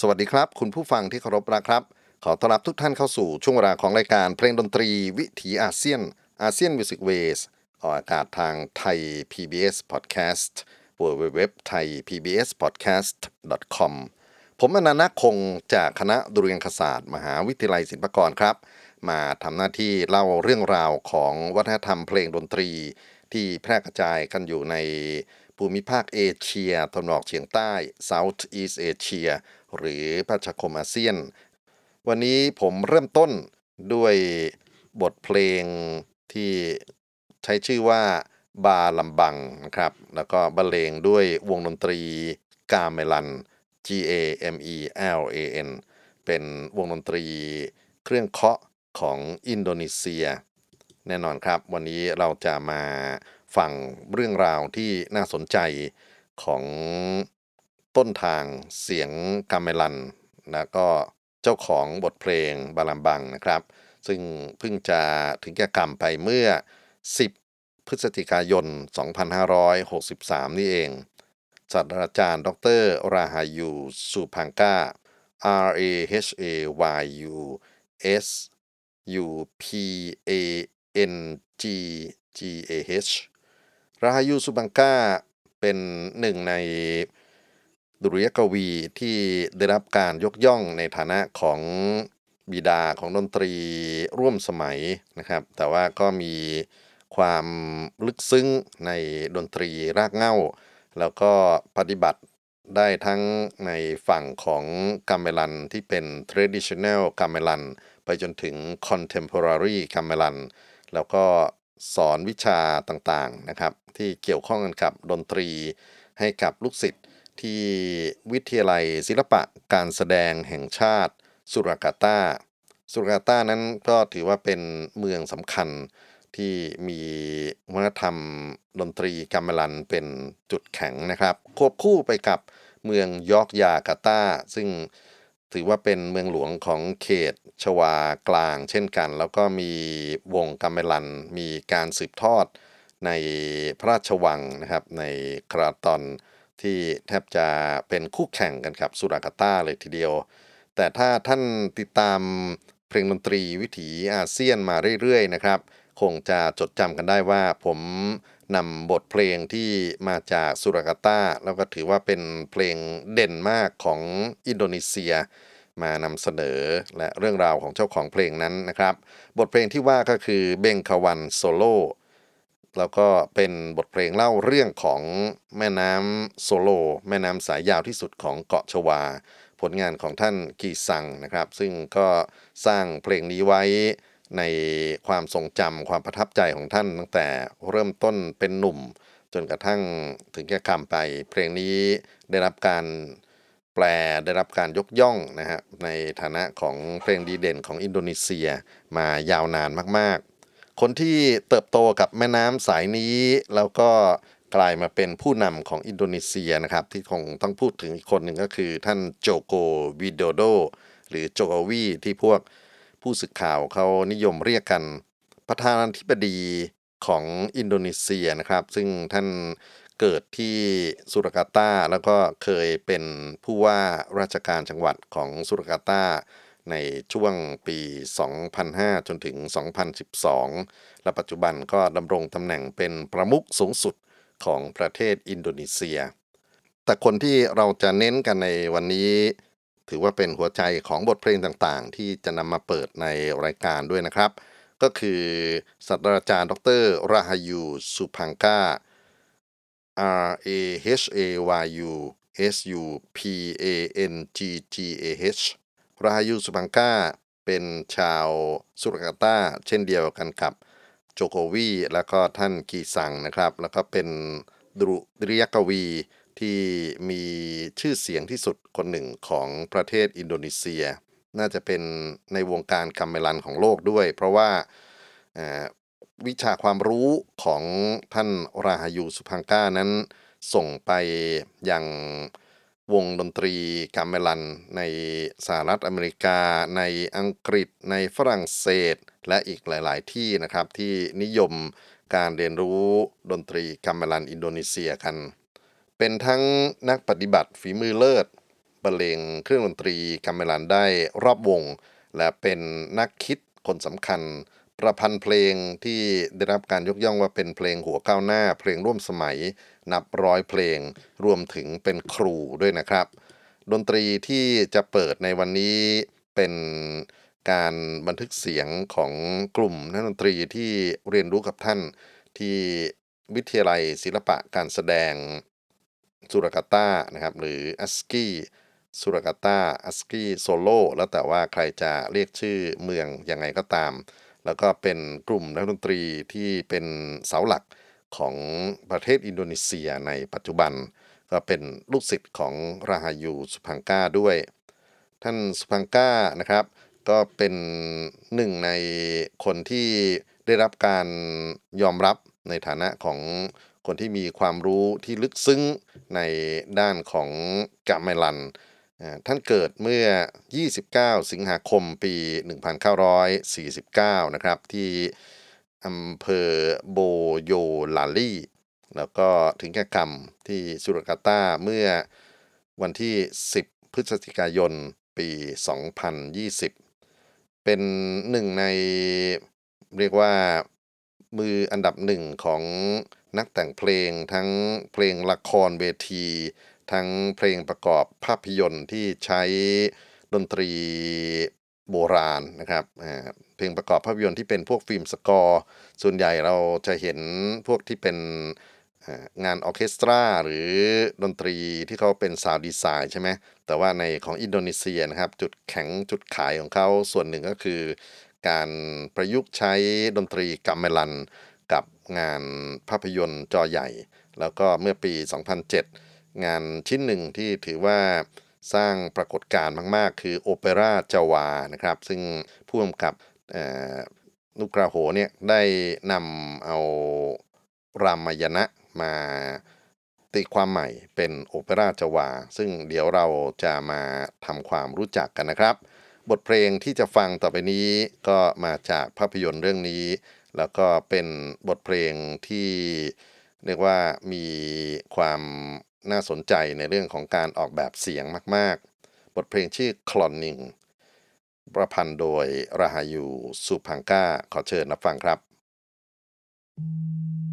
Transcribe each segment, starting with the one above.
สวัสดีครับ คุณผู้ฟังที่เคารพรักครับ ขอต้อนรับทุกท่านเข้าสู่ช่วงเวลาของรายการเพลงดนตรีวิถีอาเซียนอาเซียนมิวสิกเวสออกอากาศทางไทย PBS Podcast w w w t h a i PBS Podcast com ผมอนันต์คงจากคณะดุเรียางคศาสตร์ มหาวิทยาลัยศิลปากรครับ มาทำหน้าที่เล่าเรื่องราวของวัฒนธรรมเพลงดนตรี ที่แพร่กระจายกันอยู่ในภูมิภาคเอเชียตะวันออกเฉียงใต้ South East Asia หรือประชาคมอาเซียน วันนี้ผมเริ่มต้นด้วยบทเพลงที่ใช้ชื่อว่าบาลัมบังนะครับ แล้วก็บรรเลงด้วยวงดนตรีกาเมลัน G A M E L A N เป็นวงดนตรีเครื่องเคาะของอินโดนีเซีย แน่นอนครับ วันนี้เราจะมาฟังเรื่องราวที่น่าสนใจของ ต้นทางเสียงกาเมลันแล้วก็เจ้าของบทเพลงบาลัมบังนะครับ ซึ่งเพิ่งจะถึงแก่กรรมไปเมื่อ 10 พฤศจิกายน 2563 นี่เองศาสตราจารย์ ดรราฮายูสุพังกา R A H A Y U S U P A N G G A H ราฮายูสุพังกาเป็นหนึ่งใน ดุริยกวีที่ได้รับการยกย่องในฐานะของบิดาของดนตรีร่วมสมัยนะครับ แต่ว่าก็มีความลึกซึ้งในดนตรีรากเหง้า แล้วก็ปฏิบัติได้ทั้งในฝั่งของกาเมลันที่เป็น traditional กาเมลัน ไปจนถึง contemporary กาเมลัน แล้วก็สอนวิชาต่างๆนะครับ ที่เกี่ยวข้องกันกับดนตรีให้กับลูกศิษย์ ที่วิทยาลัยศิลปะการแสดงแห่งชาติสุราการ์ตาสุราการ์ตานั้นก็ถือว่าเป็นเมืองสำคัญที่มีวัฒนธรรมดนตรีกัมลันเป็นจุดแข็งนะครับ ควบคู่ไปกับเมืองยอกยากาตาซึ่งถือว่าเป็นเมืองหลวงของเขตชวากลางเช่นกัน แล้วก็มีวงกัมเมลัน มีการสืบทอดในพระราชวังนะครับในคราตอน ที่แทบจะเป็นคู่แข่งกันกับสุรากาตาเลยทีเดียว แต่ถ้าท่านติดตามเพลงดนตรีวิถีอาเซียนมาเรื่อยๆนะครับ คงจะจดจำกันได้ว่าผมนำบทเพลงที่มาจากสุราการ์ตาแล้วก็ถือว่าเป็นเพลงเด่นมากของอินโดนีเซียมานำเสนอและเรื่องราวของเจ้าของเพลงนั้นนะครับ บทเพลงที่ว่าก็คือเบงกาวันโซโล แล้วก็เป็นบทเพลงเล่าเรื่องของแม่น้ำโซโล แม่น้ำสายยาวที่สุดของเกาะชวา ผลงานของท่านกีซังนะครับ ซึ่งก็สร้างเพลงนี้ไว้ในความทรงจำความประทับใจของท่านตั้งแต่เริ่มต้นเป็นหนุ่ม จนกระทั่งถึงแก่กรรมไป เพลงนี้ได้รับการแปลได้รับการยกย่องนะฮะในฐานะของเพลงดีเด่นของอินโดนีเซียมายาวนานมากๆ คนที่เติบโตกับแม่น้ำสายนี้ แล้วก็กลายมาเป็นผู้นำของอินโดนีเซียนะครับ ที่คงต้องพูดถึงอีกคนหนึ่งก็คือท่านโจโกวิโดโด หรือโจโกวีที่พวกผู้สื่อข่าวเขานิยมเรียกกัน ประธานาธิบดีของอินโดนีเซียนะครับ ซึ่งท่านเกิดที่สุรากาตาแล้วก็เคยเป็นผู้ว่าราชการจังหวัดของสุรากาตา ในช่วงปี 2005 จนถึง 2012 และปัจจุบันก็ดำรงตำแหน่งเป็นประมุขสูงสุดของประเทศอินโดนีเซีย แต่คนที่เราจะเน้นกันในวันนี้ ถือว่าเป็นหัวใจของบทเพลงต่างๆ ที่จะนำมาเปิดในรายการด้วยนะครับ ก็คือศาสตราจารย์ ดรราฮายูสุพังกา R A H A Y U S U P A N G G A H ราฮยูสุพังกาเป็นชาวสุรากาตาเช่นเดียวกันกับโจโกวีแล้วก็ท่านกีซังนะครับ แล้วก็เป็นดุริยกวีที่มีชื่อเสียงที่สุดคนหนึ่งของประเทศอินโดนีเซีย น่าจะเป็นในวงการกัมเมลันของโลกด้วย เพราะว่าวิชาความรู้ของท่านราฮายูสุพังกานั้นส่งไปยัง วงดนตรีกัมเมลัน ในสหรัฐอเมริกา ในอังกฤษ ในฝรั่งเศส และอีกหลาย ๆ ที่นะครับที่นิยมการเรียนรู้ดนตรีกัมเมลันอินโดนีเซียกัน เป็นทั้งนักปฏิบัติฝีมือเลิศบรรเลงเครื่องดนตรีกัมเมลันได้รอบวง และเป็นนักคิดคนสำคัญ ประพันธ์เพลงที่ได้รับการยกย่องว่าเป็นเพลงหัวก้าวหน้า เพลงร่วมสมัย นับร้อยเพลง รวมถึงเป็นครูด้วยนะครับ ดนตรีที่จะเปิดในวันนี้เป็นการบันทึกเสียงของกลุ่มนักดนตรีที่เรียนรู้กับท่านที่วิทยาลัยศิลปะการแสดงสุรากาตานะครับหรืออัสกี้สุรากาตาอัสกี้โซโล่แล้วแต่ว่าใครจะเรียกชื่อเมืองยังไงก็ตาม แล้วก็เป็นกลุ่มนักดนตรีที่เป็นเสาหลักของประเทศอินโดนีเซียในปัจจุบัน ก็เป็นลูกศิษย์ของราฮายูสุพังกาด้วย ท่านสุพังกานะครับก็เป็นหนึ่งในคนที่ได้รับการยอมรับในฐานะของคนที่มีความรู้ที่ลึกซึ้งในด้านของกาเมลัน ท่านเกิดเมื่อ 29 สิงหาคมปี 1949 นะครับ ที่อำเภอโบโยลาลีแล้วก็ถึงแก่กรรมที่สุรากาตาเมื่อวันที่ 10 พฤศจิกายน ปี 2020 เป็นหนึ่งในเรียกว่ามืออันดับหนึ่งของนักแต่งเพลงทั้งเพลงละครเวที ทั้งเพลงประกอบภาพยนตร์ที่ใช้ดนตรีโบราณนะครับเพลงประกอบภาพยนตร์ที่เป็นพวก film score ส่วนใหญ่เราจะเห็นพวกที่เป็นงานออเคสตรา หรือดนตรีที่เขาเป็น sound design ใช่ไหมแต่ว่าในของอินโดนีเซียนะครับ จุดแข็งจุดขายของเขาส่วนหนึ่งก็คือ การประยุกต์ใช้ดนตรีกาเมลัน กับงานภาพยนตร์จอใหญ่ แล้วก็เมื่อปี 2007 งานชิ้นหนึ่งที่ถือว่าสร้างปรากฏการณ์มาก ๆ คือโอเปร่าจาวานะครับ ซึ่งผู้กำกับนุกราโหเนี่ยได้นำเอารามายณะมาตีความใหม่เป็นโอเปร่าจาวา ซึ่งเดี๋ยวเราจะมาทำความรู้จักกันนะครับ บทเพลงที่จะฟังต่อไปนี้ก็มาจากภาพยนตร์เรื่องนี้ แล้วก็เป็นบทเพลงที่เรียกว่ามีความ น่าสนใจในเรื่องของการออกแบบเสียงมาก ๆ บทเพลงชื่อคลอนนิงประพันธ์โดยราหายูสุพังก้าขอเชิญรับฟังครับ Thank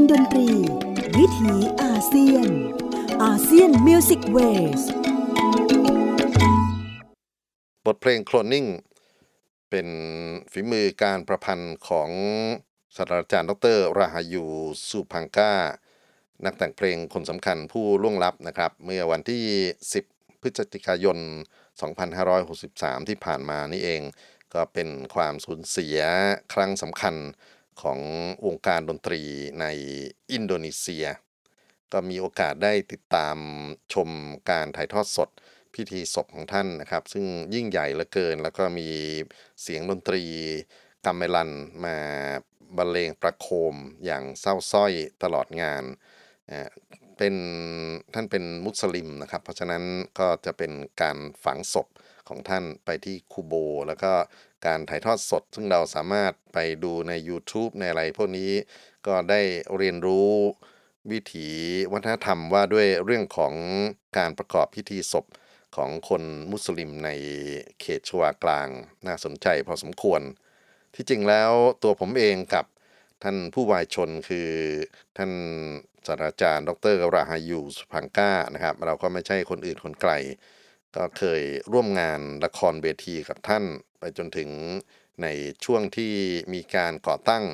งดนตรี วิถีอาเซียน ASEAN Music Waysบทเพลงโคลนนิ่งเป็นฝีมือการประพันธ์ของศาสตราจารย์ดร.ราฮายูสุพังกานักแต่งเพลงคนสำคัญผู้ล่วงลับนะครับ เมื่อวันที่ 10 พฤศจิกายน 2563 ที่ผ่านมานี่เอง ก็เป็นความสูญเสียครั้งสำคัญ ของวงการดนตรีในอินโดนีเซีย ก็มีโอกาสได้ติดตามชมการถ่ายทอดสดพิธีศพของท่านนะครับ ซึ่งยิ่งใหญ่เหลือเกิน แล้วก็มีเสียงดนตรีกัมเมลันมาบรรเลงประโคมอย่างเศร้าส้อยตลอดงานเป็นท่านเป็นมุสลิมนะครับ เพราะฉะนั้นก็จะเป็นการฝังศพของท่านไปที่คูโบ แล้วก็ การถ่ายทอดสด ซึ่งเราสามารถไปดูใน YouTube ในอะไรพวกนี้ก็ได้เรียนรู้วิถีวัฒนธรรมว่าด้วยเรื่องของการประกอบพิธีศพของคนมุสลิมในเขตชวากลาง น่าสนใจพอสมควร ที่จริงแล้วตัวผมเองกับท่านผู้วายชนคือท่านศาสตราจารย์ ดรราฮายูสุพังก้านะครับ เราก็ไม่ใช่คนอื่นคนไกล ก็เคยร่วมงานละครเวทีกับท่าน ไปจนถึงในช่วงที่มีการก่อตั้ง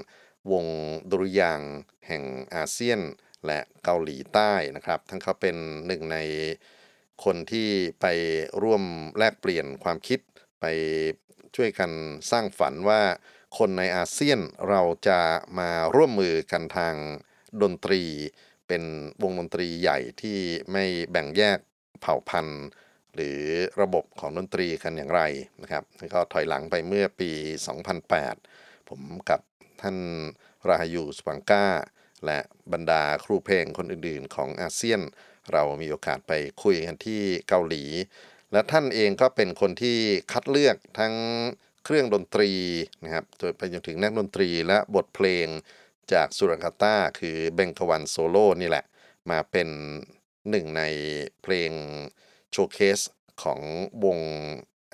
วงดุริยางแห่งอาเซียนและเกาหลีใต้นะครับ ทั้งเขาเป็นหนึ่งในคนที่ไปร่วมแลกเปลี่ยนความคิดไปช่วยกันสร้างฝันว่าคนในอาเซียนเราจะมาร่วมมือกันทางดนตรี เป็นวงดนตรีใหญ่ที่ไม่แบ่งแยกเผ่าพันธุ์ หรือระบบของดนตรีกันอย่างไรนะครับก็ถอยหลังไปเมื่อปี 2008 ผมกับท่านรายูสปังกาและบรรดาครูเพลงคนอื่นๆ ของอาเซียน เรามีโอกาสไปคุยกันที่เกาหลี และท่านเองก็เป็นคนที่คัดเลือกทั้งเครื่องดนตรีนะครับจนไปจนถึงนักดนตรีและบทเพลงจากสุรคาตาคือเบงกวันโซโล่นี่แหละ มาเป็นหนึ่งในเพลง โชว์เคสของวง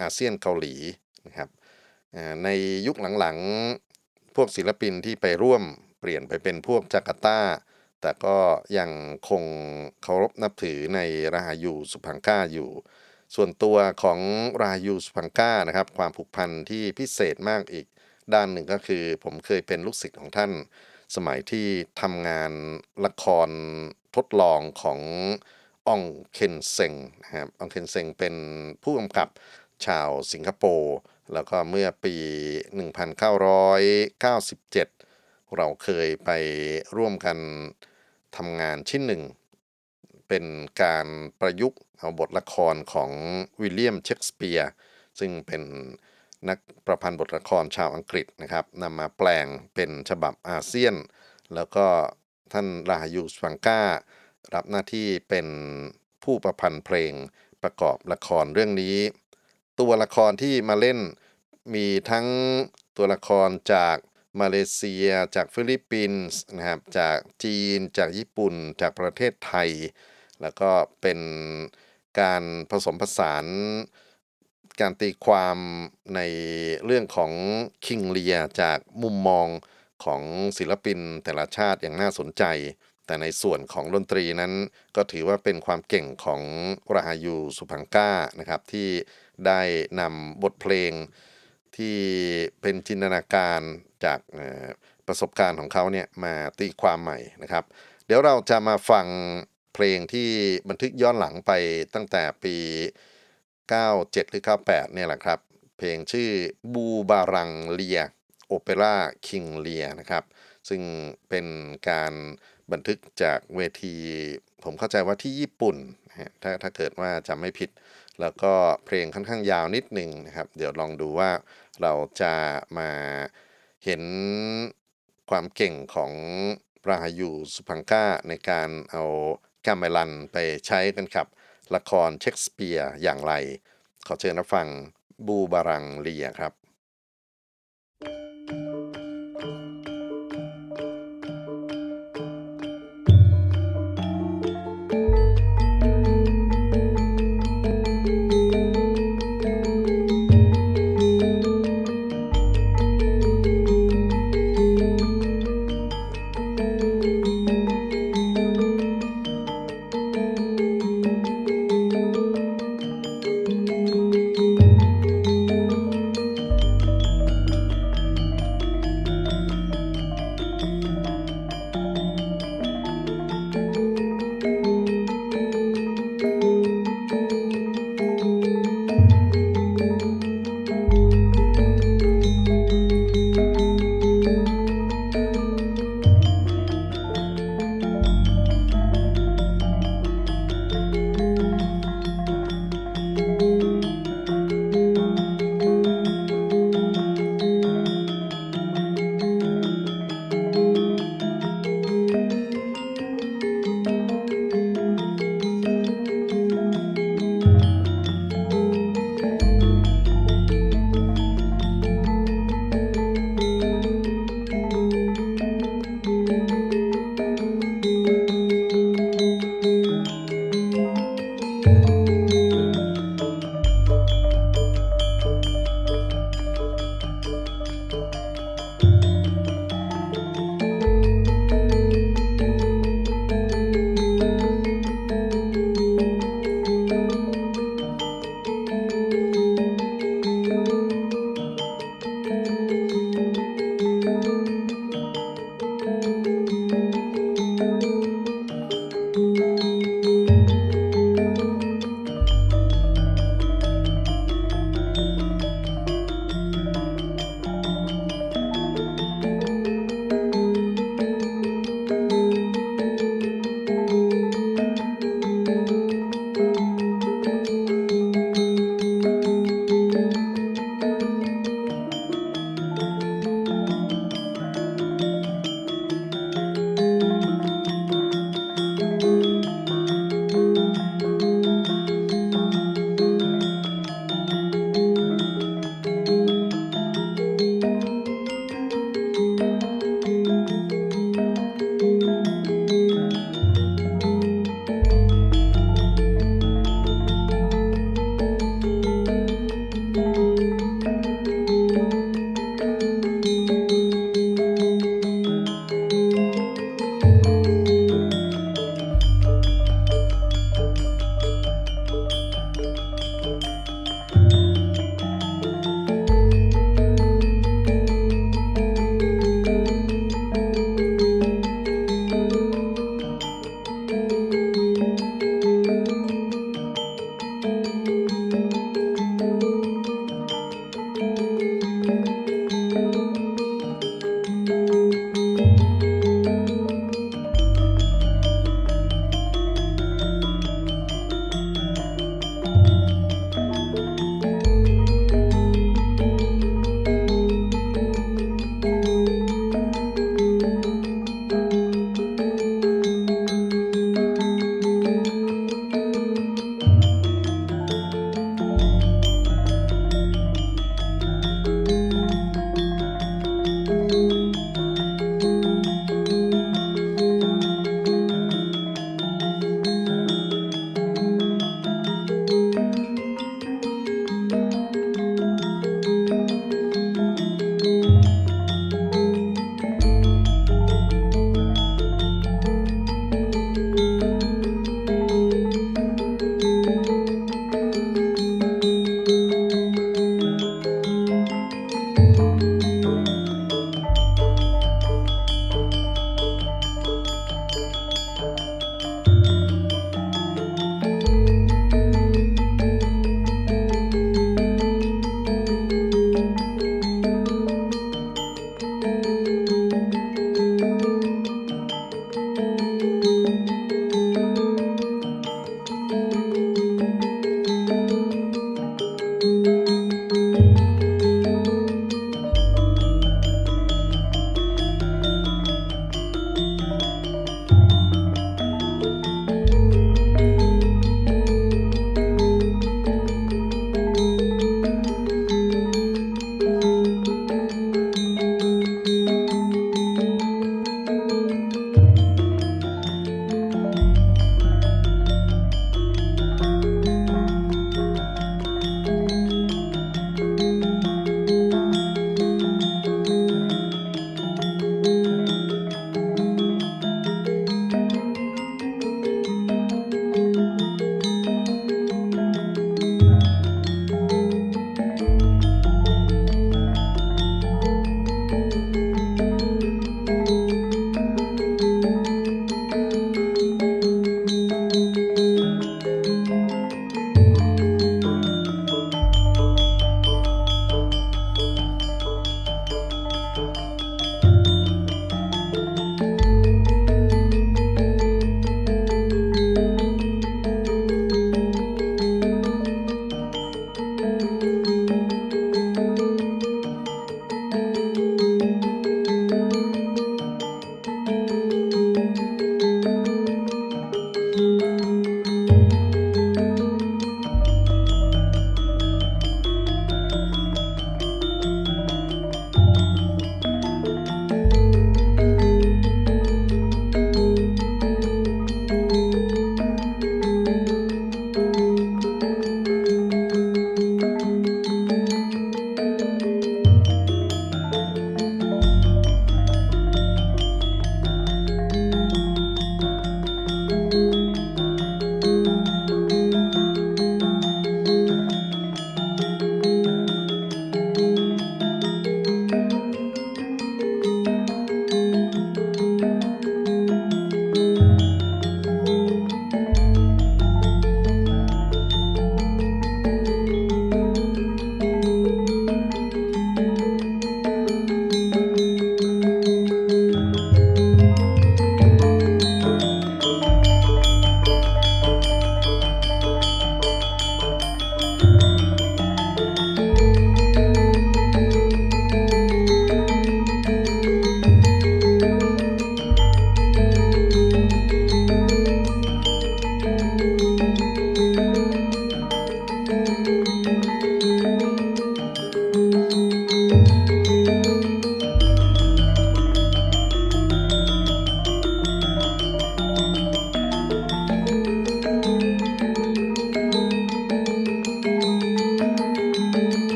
อาเซียนเกาหลีนะครับในยุคหลังๆ พวกศิลปินที่ไปร่วมเปลี่ยนไปเป็นพวกจาการ์ตา แต่ก็ยังคงเคารพนับถือในราหายูสุพังก้าอยู่ ส่วนตัวของรายูสุพังก้านะครับ ความผูกพันที่พิเศษมากอีกด้านหนึ่งก็คือ ผมเคยเป็นลูกศิษย์ของท่าน สมัยที่ทำงานละครทดลองของ องเคนเซงนะครับองเคนเซงเป็นผู้กำกับชาวสิงคโปร์แล้วก็เมื่อปี 1997 เราเคยไปร่วมกันทำงานชิ้นหนึ่ง เป็นการประยุกต์เอาบทละครของวิลเลียมเชกสเปียร์ซึ่งเป็นนักประพันธ์บทละครชาวอังกฤษนะครับนำมาแปลงเป็นฉบับอาเซียน แล้วก็ท่านลาฮยูสฟังก้า รับหน้าที่เป็นผู้ประพันธ์เพลงประกอบละครเรื่องนี้ ตัวละครที่มาเล่นมีทั้งตัวละครจากมาเลเซีย จากฟิลิปปินส์นะครับจากจีน จากญี่ปุ่น จากประเทศไทย แล้วก็เป็นการผสมผสานการตีความในเรื่องของคิงเลียจากมุมมองของศิลปินแต่ละชาติอย่างน่าสนใจ แต่ในส่วนของดนตรีนั้นก็ถือว่าเป็นความเก่งของราฮายูสุพังก้านะครับที่ได้นำบทเพลงที่เป็นจินตนาการจากประสบการณ์ของเขาเนี่ยมาตีความใหม่นะครับ เดี๋ยวเราจะมาฟังเพลงที่บันทึกย้อนหลังไปตั้งแต่ปี 97 หรือ 98 เนี่ยแหละครับ เพลงชื่อบูบารังเลียโอเปร่าคิงเลียนะครับ ซึ่งเป็นการ บันทึกจากเวที ผมเข้าใจว่าที่ญี่ปุ่นถ้าถ้าเกิดว่าจำไม่ผิด แล้วก็เพลงค่อนข้างยาวนิดหนึ่งนะครับ เดี๋ยวลองดูว่าเราจะมาเห็นความเก่งของปราฮายูสุพังกาในการเอากาเมลันไปใช้กันครับ ละครเชคสเปียร์อย่างไร ขอเชิญรับฟังบูบารังเลียครับ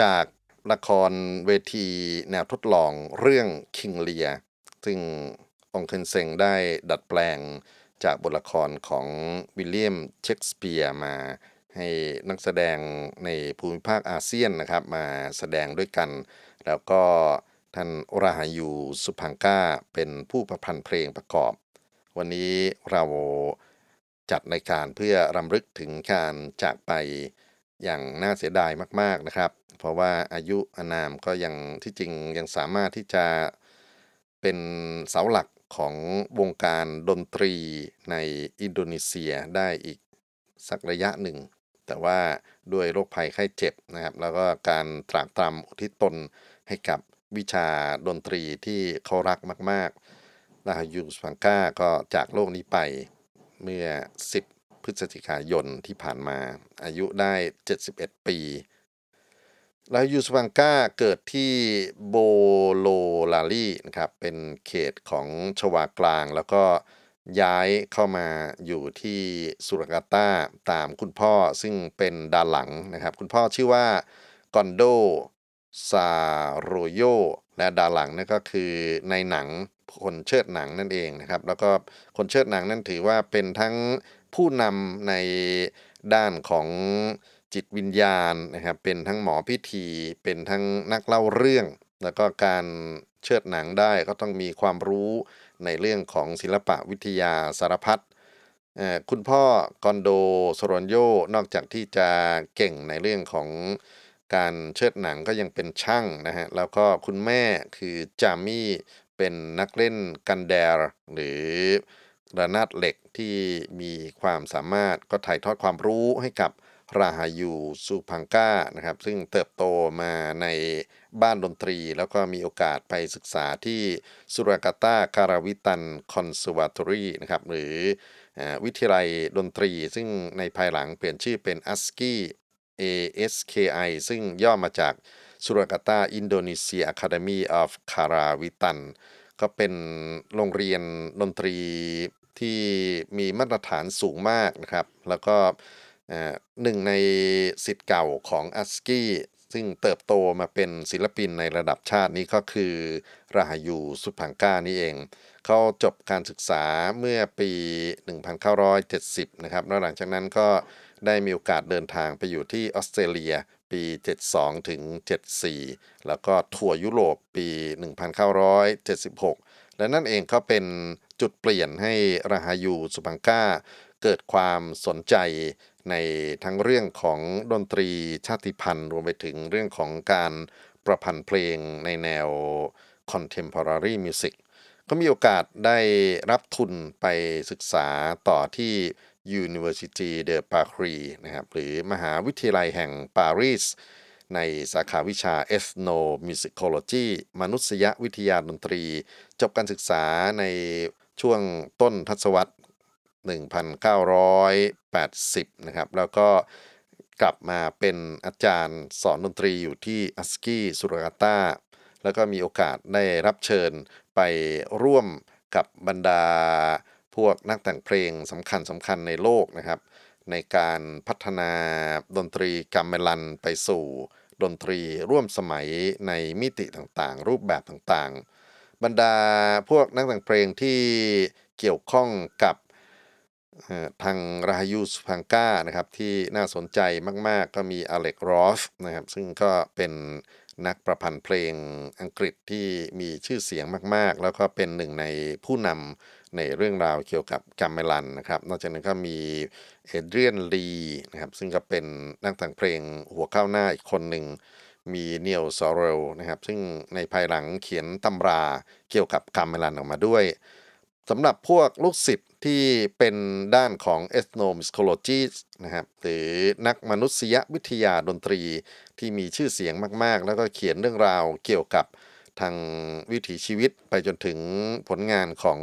จากละครเวทีแนวทดลองเรื่อง King Lear ซึ่งอองเคงเซนได้ดัดแปลงจากบทละครของวิลเลียมเชกสเปียร์มาให้นักแสดงในภูมิภาคอาเซียนนะครับมาแสดงด้วยกัน แล้วก็ท่านราฮายูสุพังกาเป็นผู้ประพันธ์เพลงประกอบ วันนี้เราจัดรายการเพื่อรำลึกถึงการจากไป อย่างน่าเสียดายมาก ๆนะครับ เพราะว่าอายุอานามก็ยังที่จริงยังสามารถที่จะเป็นเสาหลักของวงการดนตรีในอินโดนีเซียได้อีกสักระยะหนึ่ง แต่ว่าด้วยโรคภัยไข้เจ็บนะครับ แล้วก็การตรากตรำอุทิศตนให้กับวิชาดนตรีที่เขารักมากๆลาฮายูสฟังก้าก็จากโลกนี้ไปเมื่อ 10 ฤศจิกายนที่ผ่านมา อายุได้ 71 ปีลายูสฟังกาเกิดที่โบโลลาลีนะครับ เป็นเขตของชวากลาง แล้วก็ย้ายเข้ามาอยู่ที่สุรากาตาตามคุณพ่อซึ่งเป็นดาหลังนะครับ คุณพ่อชื่อว่ากอนโดซาโรโยและดาหลังนั่นก็คือในหนังคนเชิดหนังนั่นเองนะครับ แล้วก็คนเชิดหนังนั่นถือว่าเป็นทั้ง ผู้นำในด้านของจิตวิญญาณนะครับเป็นทั้งหมอพิธีเป็นทั้งนักเล่าเรื่อง แล้วก็การเชิดหนังได้ก็ต้องมีความรู้ในเรื่องของศิลปะวิทยาสารพัดคุณพ่อกอนโดโซรนโยนอกจากที่จะเก่งในเรื่องของการเชิดหนังก็ยังเป็นช่างนะฮะแล้วก็คุณแม่คือจามี่เป็นนักเล่นกันแดรหรือ ระนาดเหล็กที่มีความสามารถก็ถ่ายทอดความรู้ให้กับราฮายูซูพังกานะครับซึ่งเติบโตมาในบ้านดนตรี แล้วก็มีโอกาสไปศึกษาที่สุรากาตาการาวิตันคอนเซอร์วาตอรีนะครับหรือวิทยาลัยดนตรี ซึ่งในภายหลังเปลี่ยนชื่อเป็นอัสกี้ ASKI ซึ่งย่อมาจากสุรากาตาอินโดนีเซียอะคาเดมีออฟคาราวิตันก็เป็นโรงเรียนดนตรี ที่มีมาตรฐานสูงมากนะครับ แล้วก็หนึ่งในสิทธิ์เก่าของอัสกี้ซึ่งเติบโตมาเป็นศิลปินในระดับชาตินี้ก็คือราฮายูสุพังกานี่เอง เขาจบการศึกษาเมื่อปี 1970 นะครับ แล้วหลังจากนั้นก็ได้มีโอกาสเดินทางไปอยู่ที่ออสเตรเลียปี 72 ถึง 74 แล้วก็ทัวร์ยุโรปปี 1976 และนั่นเองก็เป็น จุดเปลี่ยนให้ราฮายูสุพังกาเกิดความสนใจในทั้งเรื่องของดนตรีชาติพันธุ์รวมไปถึงเรื่องของการประพันธ์เพลงในแนว contemporary music ก็มีโอกาสได้รับทุนไปศึกษาต่อที่ University de Paris นะครับหรือมหาวิทยาลัยแห่งปารีส ในสาขาวิชา Ethnomusicology มนุษยวิทยาดนตรี จบการศึกษาใน ช่วงต้นทศวรรษ 1980 นะครับ แล้วก็กลับมาเป็นอาจารย์สอนดนตรีอยู่ที่อัสกี้สุรากาตาแล้วก็มีโอกาสได้รับเชิญไปร่วมกับบรรดาพวกนักแต่งเพลงสำคัญสำคัญในโลกนะครับ ในการพัฒนาดนตรีกัมเมลันไปสู่ดนตรีร่วมสมัยในมิติต่างๆ รูปแบบต่างๆ บรรดาพวกนักแต่งเพลงที่เกี่ยวข้องกับทางราฮายูสุพังกานะครับที่น่าสนใจมาก ๆ ก็มี Alec Roth นะครับซึ่งก็เป็นนักประพันธ์เพลงอังกฤษที่มีชื่อเสียงมาก ๆ แล้วก็เป็นหนึ่งในผู้นำในเรื่องราวเกี่ยวกับกาเมลันนะครับ นอกจากนั้นก็มี Adrian Lee นะครับซึ่งก็เป็นนักแต่งเพลงหัวก้าวหน้าอีกคนหนึ่ง มี Neil Sorrell นะครับ ซึ่งในภายหลังเขียนตำราเกี่ยวกับกัมเมลันออกมาด้วยสำหรับพวกลูกศิษย์ที่เป็นด้านของ ethnomusicology นะครับหรือนักมนุษยวิทยาดนตรีที่มีชื่อเสียงมาก ๆ แล้วก็เขียนเรื่องราวเกี่ยวกับทางวิถีชีวิตไปจนถึงผลงานของ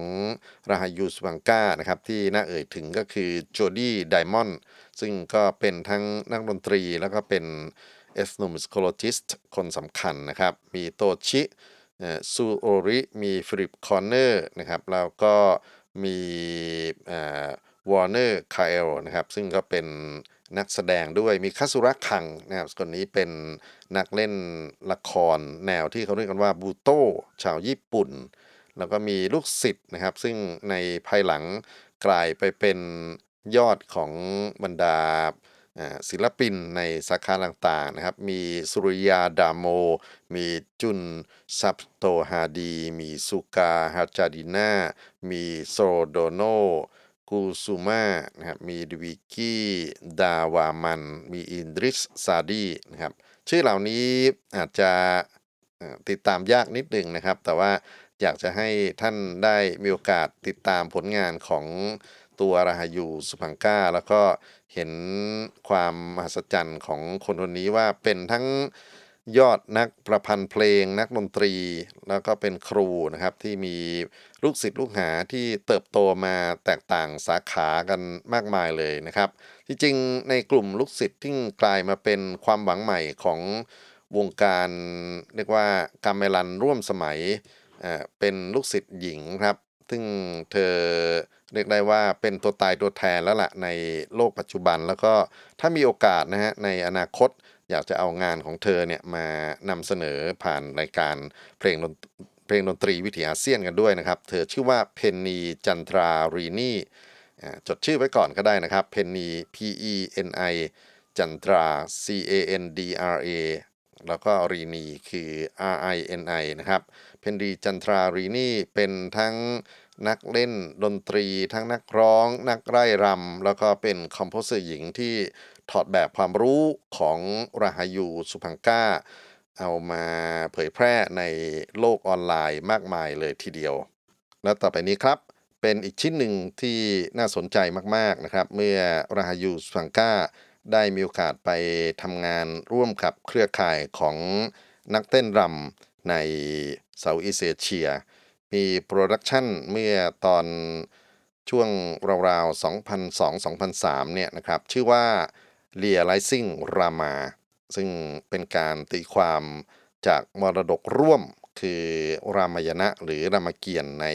ราฮายูสวังกานะครับที่น่าเอ่ยถึงก็คือโจดี้ไดมอนด์ซึ่งก็เป็นทั้งนักดนตรีแล้วก็เป็น ethnomusicologist คนสำคัญนะครับ มีโตชิซูโอริ มี Philip Corner นะครับ แล้วก็มีวอร์เนอร์คาเอลนะครับ ซึ่งก็เป็นนักแสดงด้วย มีคัตสุระคังนะครับคนนี้เป็นนักเล่นละครแนวที่เขาเรียกกันว่าบูโตชาวญี่ปุ่น แล้วก็มีลูกศิษย์นะครับ ซึ่งในภายหลังกลายไปเป็นยอดของบรรดา ศิลปินในสาขาต่างๆนะครับ มีสุริยาดามโม มีจุนซับโตฮาดี มีสุกาฮาจาดิน่า มีโซโดโนกูซูมานะครับมีดวิกี้ ดาวามัน มีอินดริสซาดีนะครับ ชื่อเหล่านี้อาจจะติดตามยากนิดหนึ่งนะครับ แต่ว่าอยากจะให้ท่านได้มีโอกาสติดตามผลงานของตัวราฮายูสุพังกาแล้วก็ เห็นความมหัศจรรย์ของคนคนนี้ว่าเป็นทั้งยอดนักประพันธ์เพลงนักดนตรี แล้วก็เป็นครูนะครับที่มีลูกศิษย์ลูกหาที่เติบโตมาแตกต่างสาขากันมากมายเลยนะครับที่จริงในกลุ่มลูกศิษย์ที่กลายมาเป็นความหวังใหม่ของวงการเรียกว่าการเมลันร่วมสมัยเป็นลูกศิษย์หญิงครับ ซึ่งเธอเรียกได้ว่าเป็นตัวตายตัวแทนแล้วล่ะในโลกปัจจุบัน แล้วก็ถ้ามีโอกาสนะฮะในอนาคตอยากจะเอางานของเธอเนี่ยมานำเสนอผ่านรายการเพลงเพลงดนตรีวิถีอาเซียนกันด้วยนะครับ เธอชื่อว่าเพนนีจันทรารีนีจดชื่อไว้ก่อนก็ได้นะครับเพนนี P E N I จันทรา C A N D R A แล้วก็รีนีคือ R I N I นะครับ เพนนีจันทรารีนีเป็นทั้งนักเล่นดนตรี ทั้งนักร้อง นักไร่รำ แล้วก็เป็นคอมโพเซอร์หญิงที่ถอดแบบความรู้ของราฮายูสุพังก้า เอามาเผยแพร่ในโลกออนไลน์มากมายเลยทีเดียว แล้วต่อไปนี้ครับ เป็นอีกชิ้นหนึ่งที่น่าสนใจมาก ๆ นะครับ เมื่อราฮายูสุพังก้า ได้มีโอกาสไปทำงานร่วมกับเครือข่ายของนักเต้นรำใน Southeast Asia มี production เมื่อตอนช่วงราวๆ 2002-2003 เนี่ยนะครับ ชื่อว่า Realizing Rama ซึ่งเป็นการตีความจากมรดกร่วมคือรามายณะหรือรามเกียรติ์ใน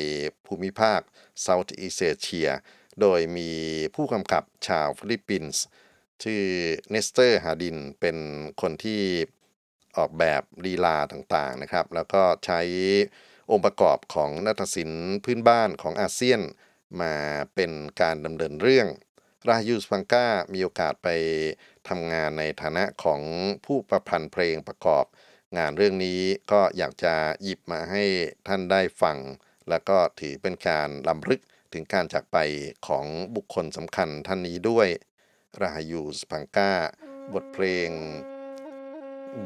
ภูมิภาค South East Asia โดยมีผู้กำกับชาวฟิลิปปินส์ ชื่อ Nestor Jardin เป็นคนที่ออกแบบลีลาต่างๆนะครับ แล้วก็ใช้องค์ประกอบของนาฏศิลป์พื้นบ้านของอาเซียนมาเป็นการดำเนินเรื่อง ราฮายูสุพังกามีโอกาสไปทำงานในฐานะของผู้ประพันธ์เพลงประกอบ งานเรื่องนี้ก็อยากจะหยิบมาให้ท่านได้ฟัง แล้วก็ถือเป็นการลำลึกถึงการจากไปของบุคคลสำคัญท่านนี้ด้วย รายูสฟังกาบทเพลง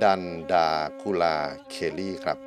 ดันดาคูลาเคลลี่ครับۖ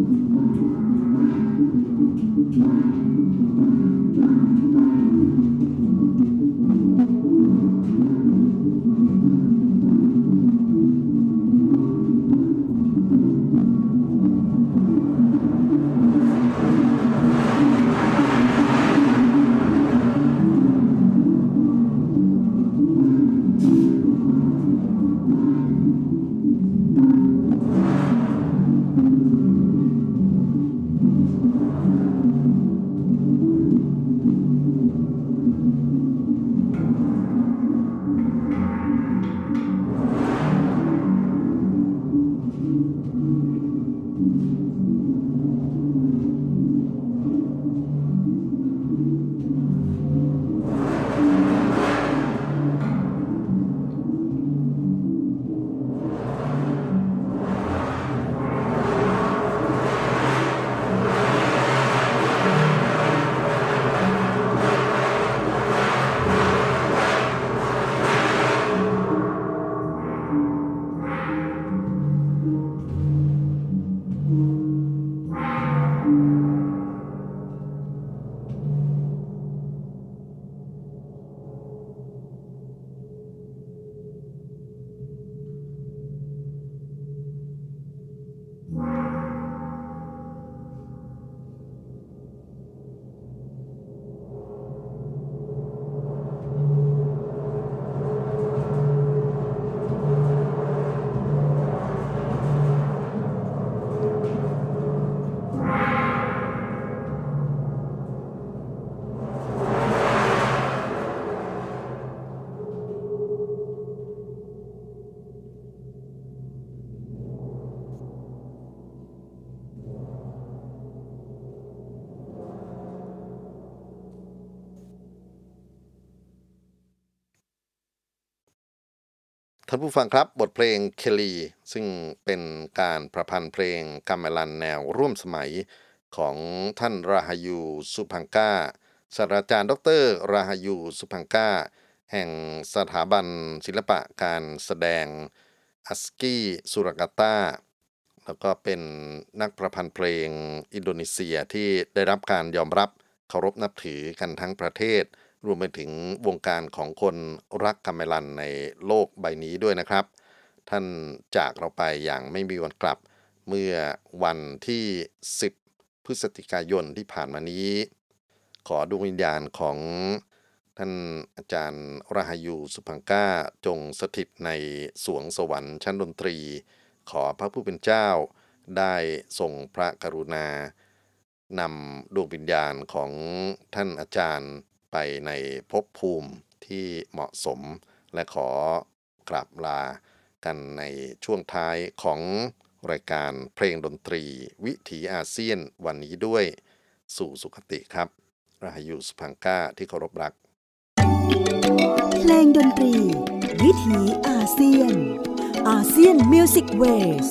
Thank you. านผู้ฟังครับบทเพลงเคลีซึ่งเป็นการประพันธ์เพลงกัมลันแนวร่วมสมัยของท่านราฮายูสุพังกาศาสตราจารย์ ดรราฮายูสุพังกาแห่งสถาบันศิลปะการแสดงอัสกี้สุรกาตาแล้วก็เป็นนักประพันธ์เพลงอินโดนีเซียที่ได้รับการยอมรับเคารพนับถือกันทั้งประเทศ รวมไปถึงวงการของคนรักกาเมลันในโลกใบนี้ด้วยนะครับ ท่านจากเราไปอย่างไม่มีวันกลับ เมื่อวันที่ 10 พฤศจิกายนที่ผ่านมานี้ ขอดวงวิญญาณของท่านอาจารย์รหายูสุพังก้าจงสถิตในสวงสวรรค์ชั้นดนตรี ขอพระผู้เป็นเจ้าได้ทรงพระกรุณานำดวงวิญญาณของท่านอาจารย์ ไปในภพภูมิที่เหมาะสม และขอกราบลากันในช่วงท้ายของรายการเพลงดนตรี วิถีอาเซียนวันนี้ด้วยสู่สุคติครับราฮายูสุพังก้าที่เคารพรัก เพลงดนตรี วิถีอาเซียน ASEAN Music Wayส